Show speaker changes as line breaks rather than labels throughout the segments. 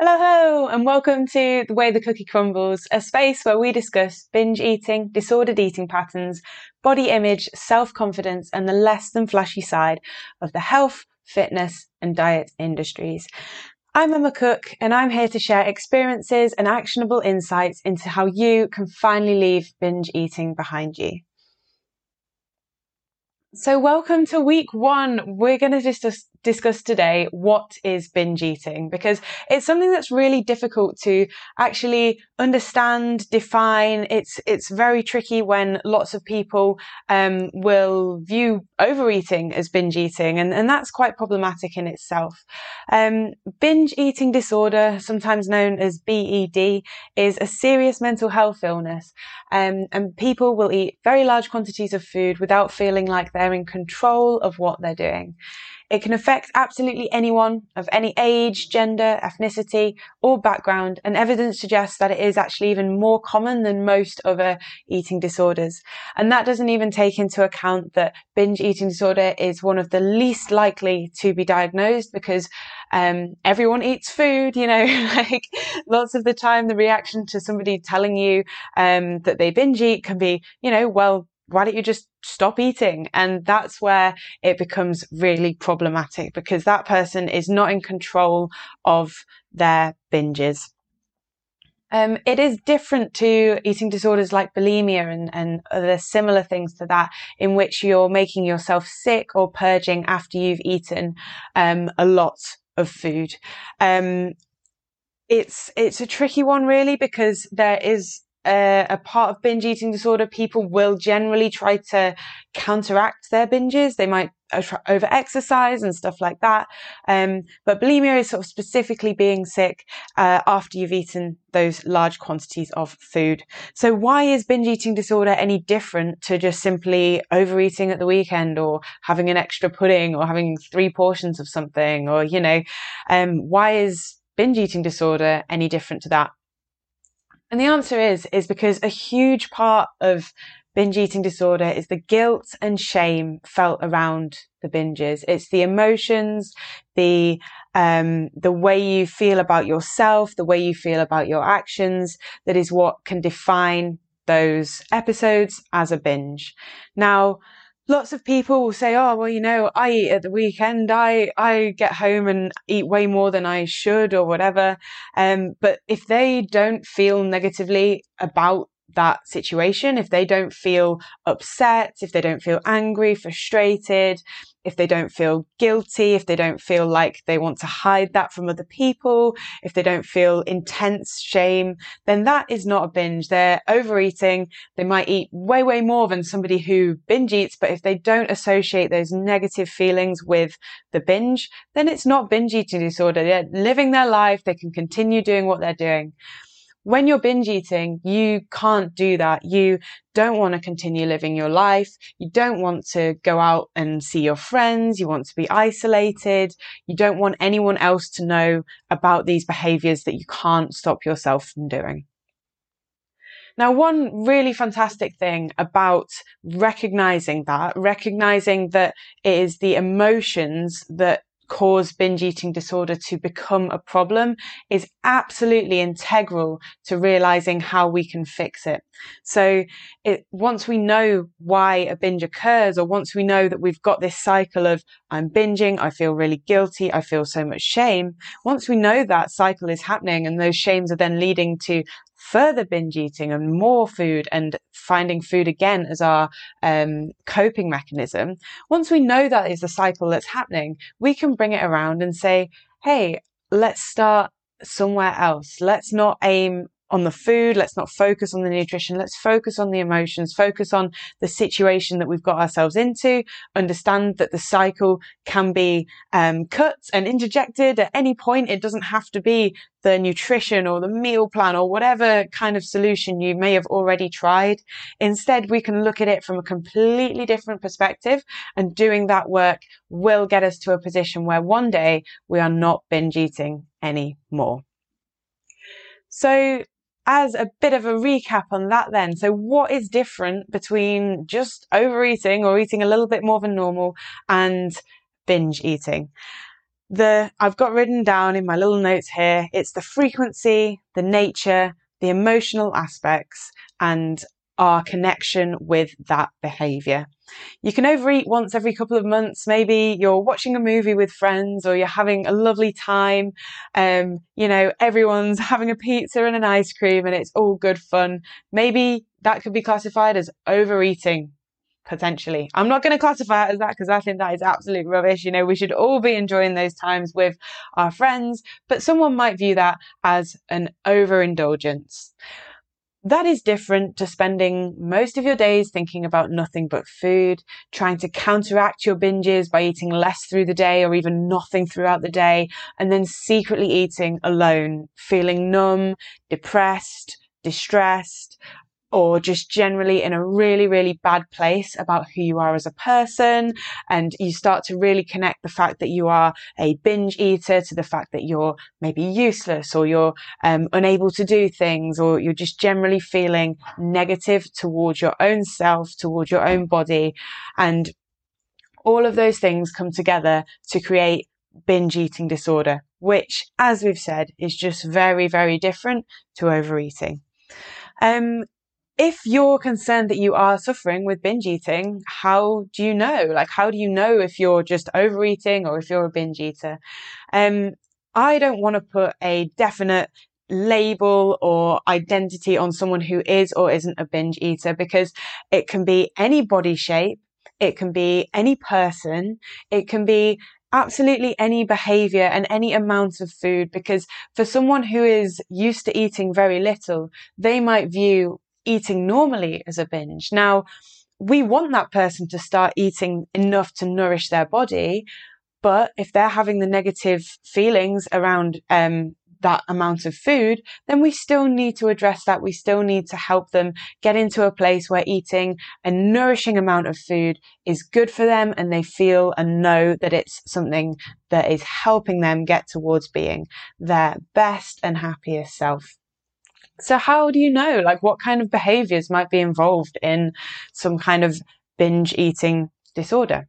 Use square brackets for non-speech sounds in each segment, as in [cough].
Hello, and welcome to The Way the Cookie Crumbles, a space where we discuss binge eating, disordered eating patterns, body image, self confidence, and the less than flashy side of the health, fitness, and diet industries. I'm Emma Cook, and I'm here to share experiences and actionable insights into how you can finally leave binge eating behind you. So, welcome to week one. We're going to discuss, discuss today what is binge eating because it's something that's really difficult to actually understand, define. It's it's very tricky when lots of people um, will view overeating as binge eating, and, and that's quite problematic in itself. Um, binge eating disorder, sometimes known as BED, is a serious mental health illness, um, and people will eat very large quantities of food without feeling like they're in control of what they're doing. It can affect absolutely anyone of any age, gender, ethnicity, or background, and evidence suggests that it is actually even more common than most other eating disorders. And that doesn't even take into account that binge eating disorder is one of the least likely to be diagnosed because um, everyone eats food, you know, [laughs] like lots of the time the reaction to somebody telling you um, that they binge eat can be, you know, well, why don't you just stop eating? And that's where it becomes really problematic because that person is not in control of their binges. Um, it is different to eating disorders like bulimia and, and other similar things to that, in which you're making yourself sick or purging after you've eaten um, a lot of food. Um, it's it's a tricky one really because there is uh, a part of binge eating disorder, people will generally try to counteract their binges. They might over exercise and stuff like that. Um, but bulimia is sort of specifically being sick uh, after you've eaten those large quantities of food. So why is binge eating disorder any different to just simply overeating at the weekend or having an extra pudding or having three portions of something or, you know, um, why is binge eating disorder any different to that? And the answer is, is because a huge part of binge eating disorder is the guilt and shame felt around the binges. It's the emotions, the, um, the way you feel about yourself, the way you feel about your actions that is what can define those episodes as a binge. Now, lots of people will say, "Oh, well, you know, I eat at the weekend. I I get home and eat way more than I should, or whatever." Um, but if they don't feel negatively about that situation, if they don't feel upset, if they don't feel angry, frustrated, if they don't feel guilty, if they don't feel like they want to hide that from other people, if they don't feel intense shame, then that is not a binge. They're overeating. They might eat way, way more than somebody who binge eats. But if they don't associate those negative feelings with the binge, then it's not binge eating disorder. They're living their life. They can continue doing what they're doing when you're binge eating, you can't do that. You don't want to continue living your life. You don't want to go out and see your friends. You want to be isolated. You don't want anyone else to know about these behaviors that you can't stop yourself from doing. Now, one really fantastic thing about recognizing that, recognizing that it is the emotions that cause binge eating disorder to become a problem is absolutely integral to realizing how we can fix it. So it, once we know why a binge occurs or once we know that we've got this cycle of I'm binging, I feel really guilty, I feel so much shame. Once we know that cycle is happening and those shames are then leading to further binge eating and more food and finding food again as our um, coping mechanism, once we know that is the cycle that's happening, we can bring it around and say, hey, let's start somewhere else. Let's not aim on the food. Let's not focus on the nutrition. Let's focus on the emotions, focus on the situation that we've got ourselves into, understand that the cycle can be um, cut and interjected at any point. It doesn't have to be the nutrition or the meal plan or whatever kind of solution you may have already tried. Instead, we can look at it from a completely different perspective and doing that work will get us to a position where one day we are not binge eating anymore. So as a bit of a recap on that then, so what is different between just overeating or eating a little bit more than normal and binge eating? the I've got written down in my little notes here, it's the frequency, the nature, the emotional aspects, and our connection with that behavior. You can overeat once every couple of months. Maybe you're watching a movie with friends or you're having a lovely time. Um, you know, everyone's [laughs] having a pizza and an ice cream and it's all good fun. Maybe that could be classified as overeating potentially. I'm not going to classify it as that because I think that is absolute rubbish. You know, we should all be enjoying those times with our friends, but someone might view that as an overindulgence. That is different to spending most of your days thinking about nothing but food, trying to counteract your binges by eating less through the day or even nothing throughout the day, and then secretly eating alone, feeling numb, depressed, distressed, or just generally in a really, really bad place about who you are as a person. And you start to really connect the fact that you are a binge eater to the fact that you're maybe useless or you're um, unable to do things or you're just generally feeling negative towards your own self, towards your own body. And all of those things come together to create binge eating disorder, which, as we've said, is just very, very different to overeating. Um, if you're concerned that you are suffering with binge eating, how do you know? Like, how do you know if you're just overeating or if you're a binge eater? Um, I don't want to put a definite label or identity on someone who is or isn't a binge eater because it can be any body shape. It can be any person. It can be absolutely any behavior and any amount of food because for someone who is used to eating very little, they might view eating normally as a binge. Now, we want that person to start eating enough to nourish their body. But if they're having the negative feelings around um, that amount of food, then we still need to address that. We still need to help them get into a place where eating a nourishing amount of food is good for them and they feel and know that it's something that is helping them get towards being their best and happiest self. So how do you know, like, what kind of behaviors might be involved in some kind of binge eating disorder?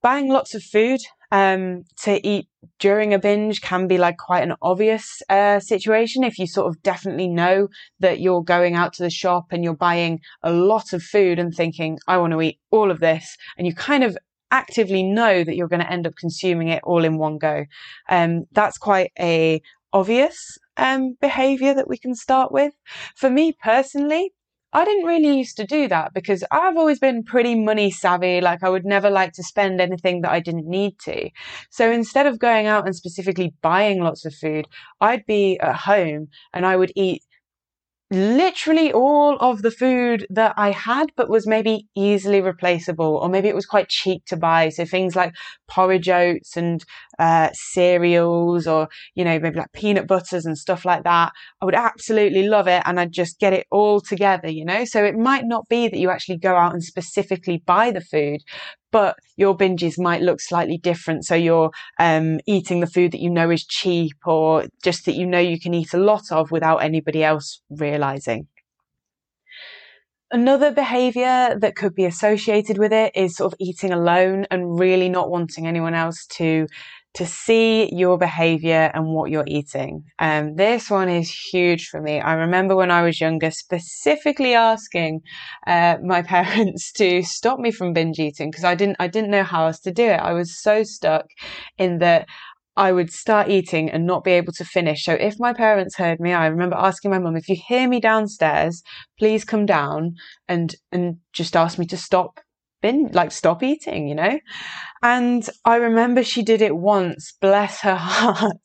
Buying lots of food um, to eat during a binge can be like quite an obvious uh, situation if you sort of definitely know that you're going out to the shop and you're buying a lot of food and thinking, I want to eat all of this. And you kind of actively know that you're going to end up consuming it all in one go. Um, that's quite a obvious um, behavior that we can start with. For me personally, I didn't really used to do that because I've always been pretty money savvy. Like I would never like to spend anything that I didn't need to. So instead of going out and specifically buying lots of food, I'd be at home and I would eat literally all of the food that I had, but was maybe easily replaceable, or maybe it was quite cheap to buy. So things like porridge oats and uh, cereals, or you know maybe like peanut butters and stuff like that. I would absolutely love it, and I'd just get it all together. You know, so it might not be that you actually go out and specifically buy the food, but your binges might look slightly different. So you're um, eating the food that you know is cheap or just that you know you can eat a lot of without anybody else realizing. Another behavior that could be associated with it is sort of eating alone and really not wanting anyone else to to see your behavior and what you're eating. Um, this one is huge for me. I remember when I was younger, specifically asking uh, my [laughs] parents to stop me from binge eating because I didn't I didn't know how else to do it. I was so stuck in that I would start eating and not be able to finish. So if my parents heard me, I remember asking my mum, if you hear me downstairs, please come down and, and just ask me to stop been like stop eating, you know? And I remember she did it once, bless her [laughs] heart.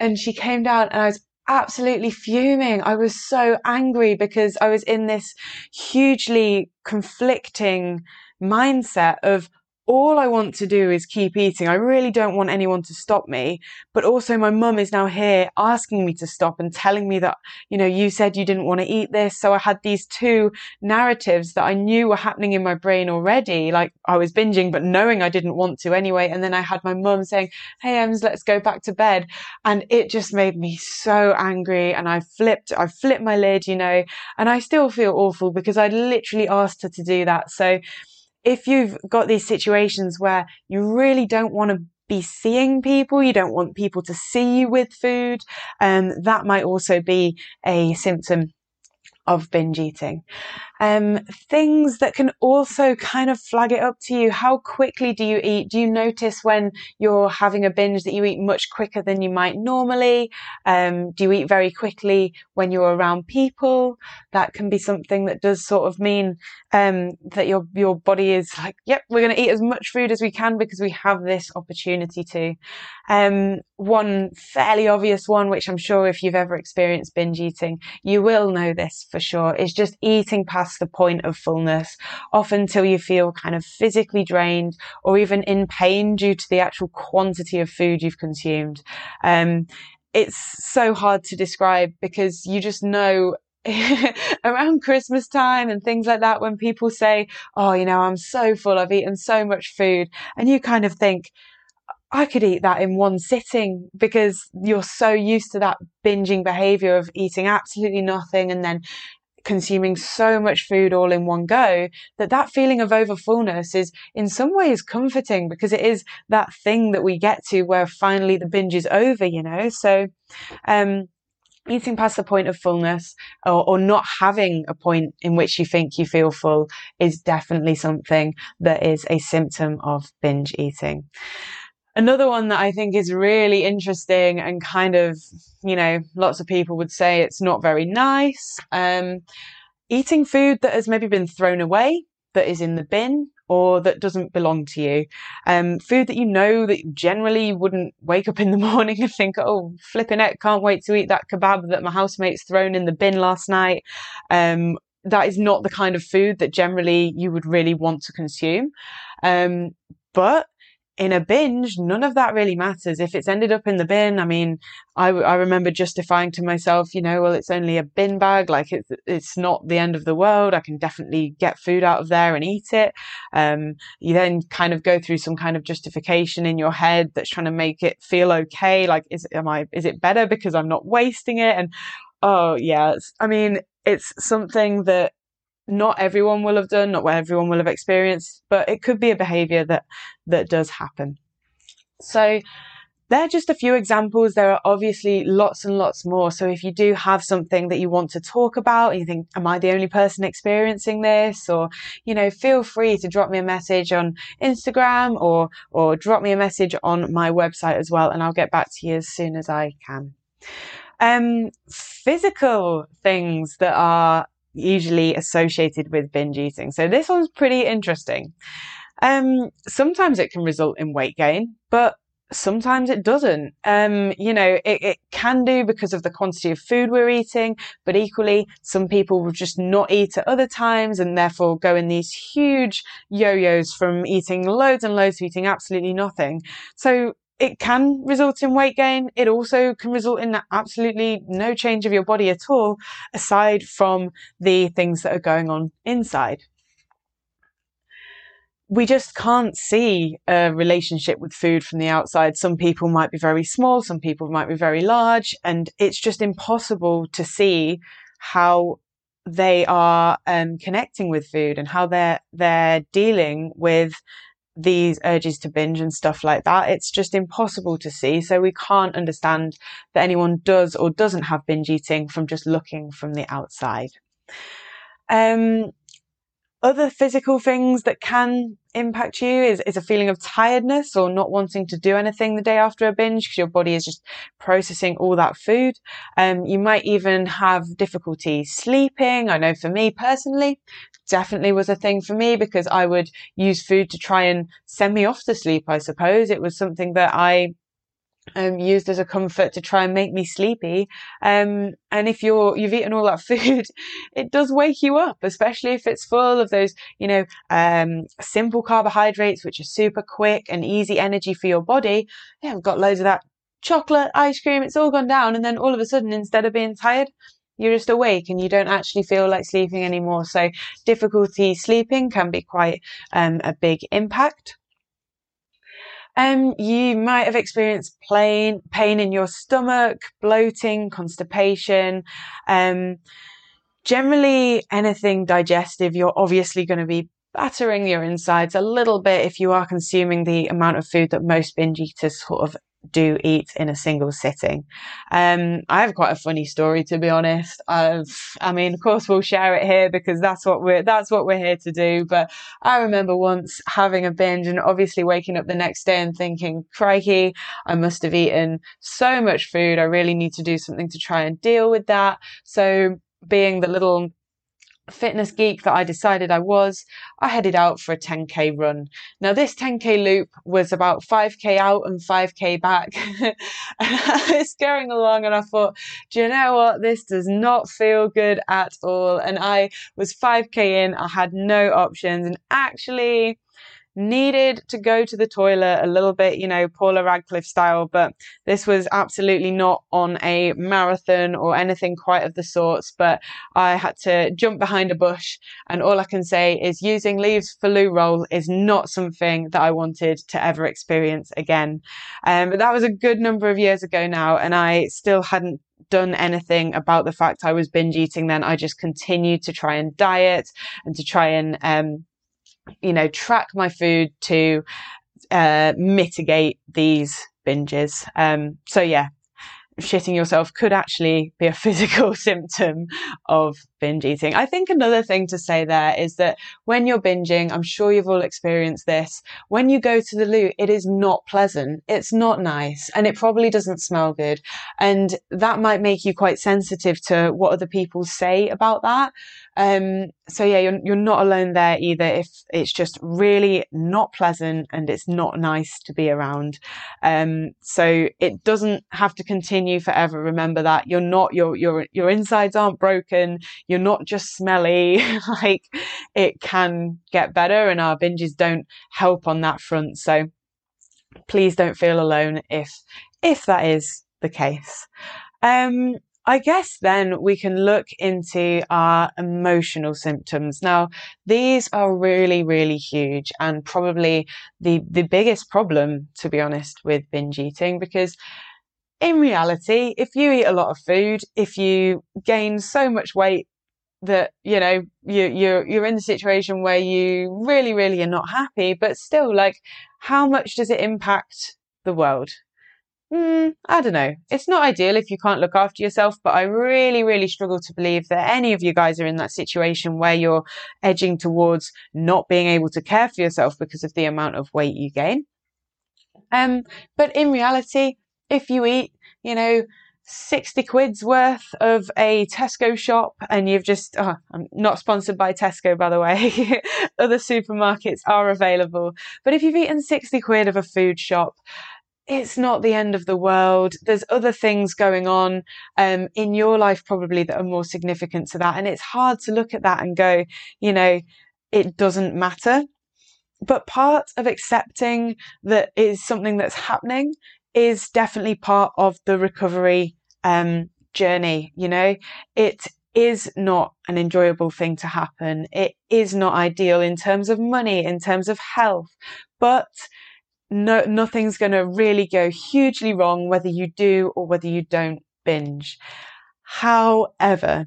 And she came down and I was absolutely fuming. I was so angry because I was in this hugely conflicting mindset of all I want to do is keep eating. I really don't want anyone to stop me. But also my mum is now here asking me to stop and telling me that, you know, you said you didn't want to eat this. So I had these two narratives that I knew were happening in my brain already. Like I was binging, but knowing I didn't want to anyway. And then I had my mum saying, Hey, Ems, let's go back to bed. And it just made me so angry. And I flipped, I flipped my lid, you know, and I still feel awful because I literally asked her to do that. So, if you've got these situations where you really don't want to be seeing people. You don't want people to see you with food. Um, that might also be a symptom of binge eating. Um, things that can also kind of flag it up to you. How quickly do you eat? Do you notice when you're having a binge that you eat much quicker than you might normally? Um, do you eat very quickly when you're around people? That can be something that does sort of mean um, that your your body is like, yep, we're going to eat as much food as we can because we have this opportunity to. Um, one fairly obvious one, which I'm sure if you've ever experienced binge eating, you will know this for sure, is just eating past past the point of fullness, often till you feel kind of physically drained or even in pain due to the actual quantity of food you've consumed. Um, it's so hard to describe because you just know [laughs] around Christmas time and things like that when people say, Oh, you know, I'm so full, I've eaten so much food. And you kind of think, I could eat that in one sitting because you're so used to that binging behavior of eating absolutely nothing and then consuming so much food all in one go that that feeling of overfullness is in some ways comforting because it is that thing that we get to where finally the binge is over, you know? So, um, eating past the point of fullness or, or, not having a point in which you think you feel full is definitely something that is a symptom of binge eating. Another one that I think is really interesting and kind of, you know, lots of people would say it's not very nice. Um, eating food that has maybe been thrown away, that is in the bin, or that doesn't belong to you. Um, food that you know that generally you wouldn't wake up in the [laughs] morning and think, oh, flipping it, can't wait to eat that kebab that my housemate's thrown in the bin last night. Um, that is not the kind of food that generally you would really want to consume. Um, but in a binge, none of that really matters. If it's ended up in the bin, I mean, I, I remember justifying to myself, you know, well, it's only a bin bag. Like it's, it's not the end of the world. I can definitely get food out of there and eat it. Um, you then kind of go through some kind of justification in your head that's trying to make it feel okay. Like, is, am I, is it better because I'm not wasting it? And, oh, yeah, I mean, it's something that not everyone will have done, not everyone will have experienced, but it could be a behavior that, that does happen. So they're just a few examples. There are obviously lots and lots more. So if you do have something that you want to talk about you think, am I the only person experiencing this? Or, you know, feel free to drop me a message on Instagram or, or drop me a message on my website as well. And I'll get back to you as soon as I can. Um, physical things that are usually associated with binge eating. So this one's pretty interesting. Um, sometimes it can result in weight gain, but sometimes it doesn't. Um, you know, it, it, can do because of the quantity of food we're eating, but equally, some people will just not eat at other times and therefore go in these huge yo-yos from eating loads and loads to eating absolutely nothing. So it can result in weight gain. It also can result in absolutely no change of your body at all, aside from the things that are going on inside. We just can't see a relationship with food from the outside. Some people might be very small, some people might be very large, and it's just impossible to see how they are um, connecting with food and how they're they're dealing with these urges to binge and stuff like that. It's just impossible to see. So we can't understand that anyone does or doesn't have binge eating from just looking from the outside. Um, other physical things that can impact you is, is a feeling of tiredness or not wanting to do anything the day after a binge because your body is just processing all that food. Um, you might even have difficulty sleeping. I know for me personally, definitely was a thing for me because I would use food to try and send me off to sleep, I suppose. It was something that I um, used as a comfort to try and make me sleepy. Um, and if you're, you've eaten all that [laughs] food, it does wake you up, especially if it's full of those, you know, um, simple carbohydrates, which are super quick and easy energy for your body. Yeah, we've got loads of that chocolate, ice cream. It's all gone down. And then all of a sudden, instead of being tired, you're just awake and you don't actually feel like sleeping anymore. So difficulty sleeping can be quite um, a big impact. Um, you might have experienced pain, pain in your stomach, bloating, constipation. Um, generally, anything digestive, you're obviously going to be battering your insides a little bit if you are consuming the amount of food that most binge eaters sort of do eat in a single sitting. Um, I have quite a funny story to be honest. I've, I mean, of course we'll share it here because that's what we're, that's what we're here to do. But I remember once having a binge and obviously waking up the next day and thinking, crikey, I must have eaten so much food. I really need to do something to try and deal with that. So being the little fitness geek that I decided I was, I headed out for a 10k run. Now, this 10k loop was about 5k out and 5k back. [laughs] I was going along and I thought, do you know what? This does not feel good at all. And I was 5k in, I had no options. And actually, needed to go to the toilet a little bit, you know, Paula Radcliffe style, but this was absolutely not on a marathon or anything quite of the sorts. But I had to jump behind a bush, and all I can say is using leaves for loo roll is not something that I wanted to ever experience again. Um, but that was a good number of years ago now, and I still hadn't done anything about the fact I was binge eating then. I just continued to try and diet and to try and um, you know, track my food to uh, mitigate these binges. Um, so yeah, shitting yourself could actually be a [laughs] physical symptom of binge eating. I think another thing to say there is that when you're binging, I'm sure you've all experienced this. When you go to the loo, it is not pleasant. It's not nice and it probably doesn't smell good. And that might make you quite sensitive to what other people say about that. Um, so yeah, you're, you're not alone there either if it's just really not pleasant and it's not nice to be around. Um, so it doesn't have to continue forever. Remember that you're not, your, your, your insides aren't broken. You're not just smelly. [laughs] like it can get better and our binges don't help on that front. So please don't feel alone if, if that is the case. Um, I guess then we can look into our emotional symptoms. Now, these are really, really huge and probably the, the biggest problem, to be honest, with binge eating because in reality, if you eat a lot of food, if you gain so much weight that you know you you're you're in the situation where you really really are not happy but still like how much does it impact the world mm, I don't know. It's not ideal if you can't look after yourself, but I really, really struggle to believe that any of you guys are in that situation where you're edging towards not being able to care for yourself because of the amount of weight you gain. Um, but in reality, if you eat, you know, 60 quid's worth of a Tesco shop and you've just, oh, I'm not sponsored by Tesco, by the way. [laughs] Other supermarkets are available. But if you've eaten 60 quid of a food shop, it's not the end of the world. There's other things going on um, in your life probably that are more significant to that. And it's hard to look at that and go, you know, it doesn't matter. But part of accepting that is something that's happening is definitely part of the recovery um, journey. You know, it is not an enjoyable thing to happen. It is not ideal in terms of money, in terms of health, but no, nothing's going to really go hugely wrong whether you do or whether you don't binge. However,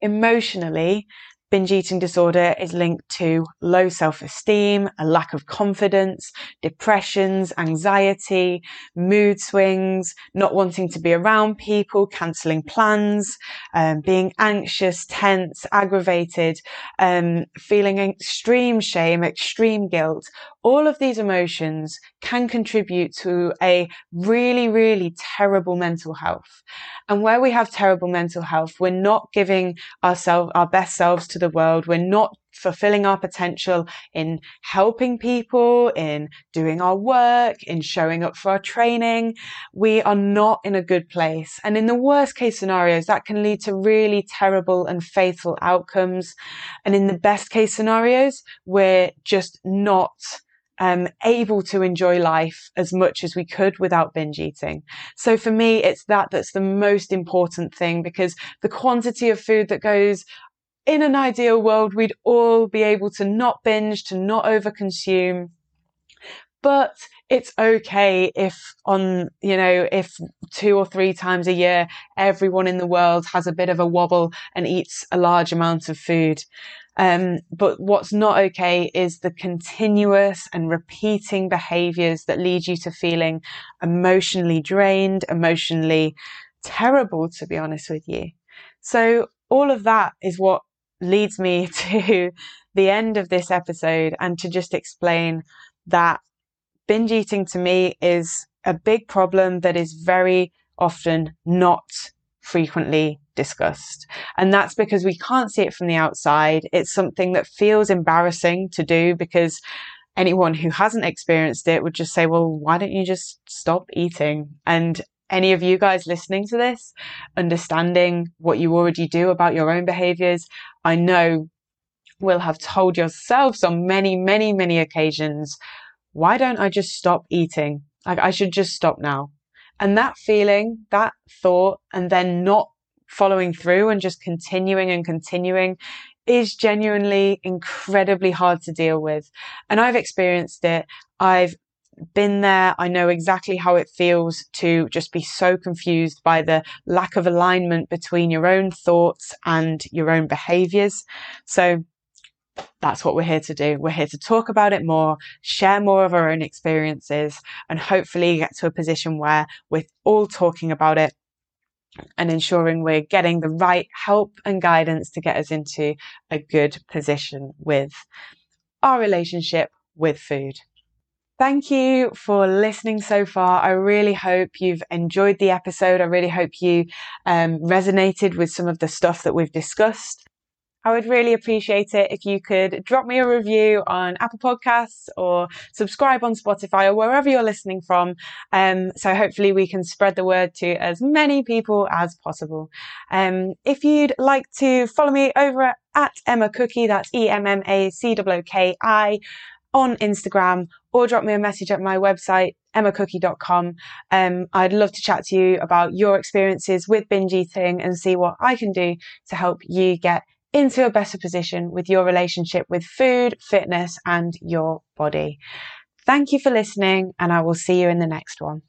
emotionally, Binge eating disorder is linked to low self-esteem, a lack of confidence, depressions, anxiety, mood swings, not wanting to be around people, cancelling plans, um, being anxious, tense, aggravated, um, feeling extreme shame, extreme guilt. All of these emotions can contribute to a really, really terrible mental health. And where we have terrible mental health, we're not giving ourselves, our best selves to the world. We're not fulfilling our potential in helping people, in doing our work, in showing up for our training. We are not in a good place. And in the worst case scenarios, that can lead to really terrible and fatal outcomes. And in the best case scenarios, we're just not um, able to enjoy life as much as we could without binge eating. So for me, it's that that's the most important thing because the quantity of food that goes in an ideal world, we'd all be able to not binge, to not overconsume. But it's okay if on, you know, if two or three times a year, everyone in the world has a bit of a wobble and eats a large amount of food. Um, but what's not okay is the continuous and repeating behaviors that lead you to feeling emotionally drained, emotionally terrible, to be honest with you. So all of that is what leads me [laughs] to the end of this episode and to just explain that binge eating to me is a big problem that is very often not frequently discussed. And that's because we can't see it from the outside. It's something that feels embarrassing to do because anyone who hasn't experienced it would just say, well, why don't you just stop eating? And any of you guys listening to this, understanding what you already do about your own behaviors, I know will have told yourselves on many, many, many occasions, why don't I just stop eating? Like I should just stop now. And that feeling, that thought, and then not following through and just continuing and continuing is genuinely incredibly hard to deal with. And I've experienced it. I've been there. I know exactly how it feels to just be so confused by the lack of alignment between your own thoughts and your own behaviors. So that's what we're here to do. We're here to talk about it more, share more of our own experiences, and hopefully get to a position where we're all talking about it and ensuring we're getting the right help and guidance to get us into a good position with our relationship with food. Thank you for listening so far. I really hope you've enjoyed the episode. I really hope you um, resonated with some of the stuff that we've discussed. I would really appreciate it if you could drop me a review on Apple Podcasts or subscribe on Spotify or wherever you're listening from. Um, so hopefully we can spread the word to as many people as possible. Um, if you'd like to follow me over at Emma Cookie, that's E M M A C O K I on Instagram or drop me a message at my website, emmacooki.com. Um, I'd love to chat to you about your experiences with binge eating and see what I can do to help you get into a better position with your relationship with food, fitness, and your body. Thank you for listening, and I will see you in the next one.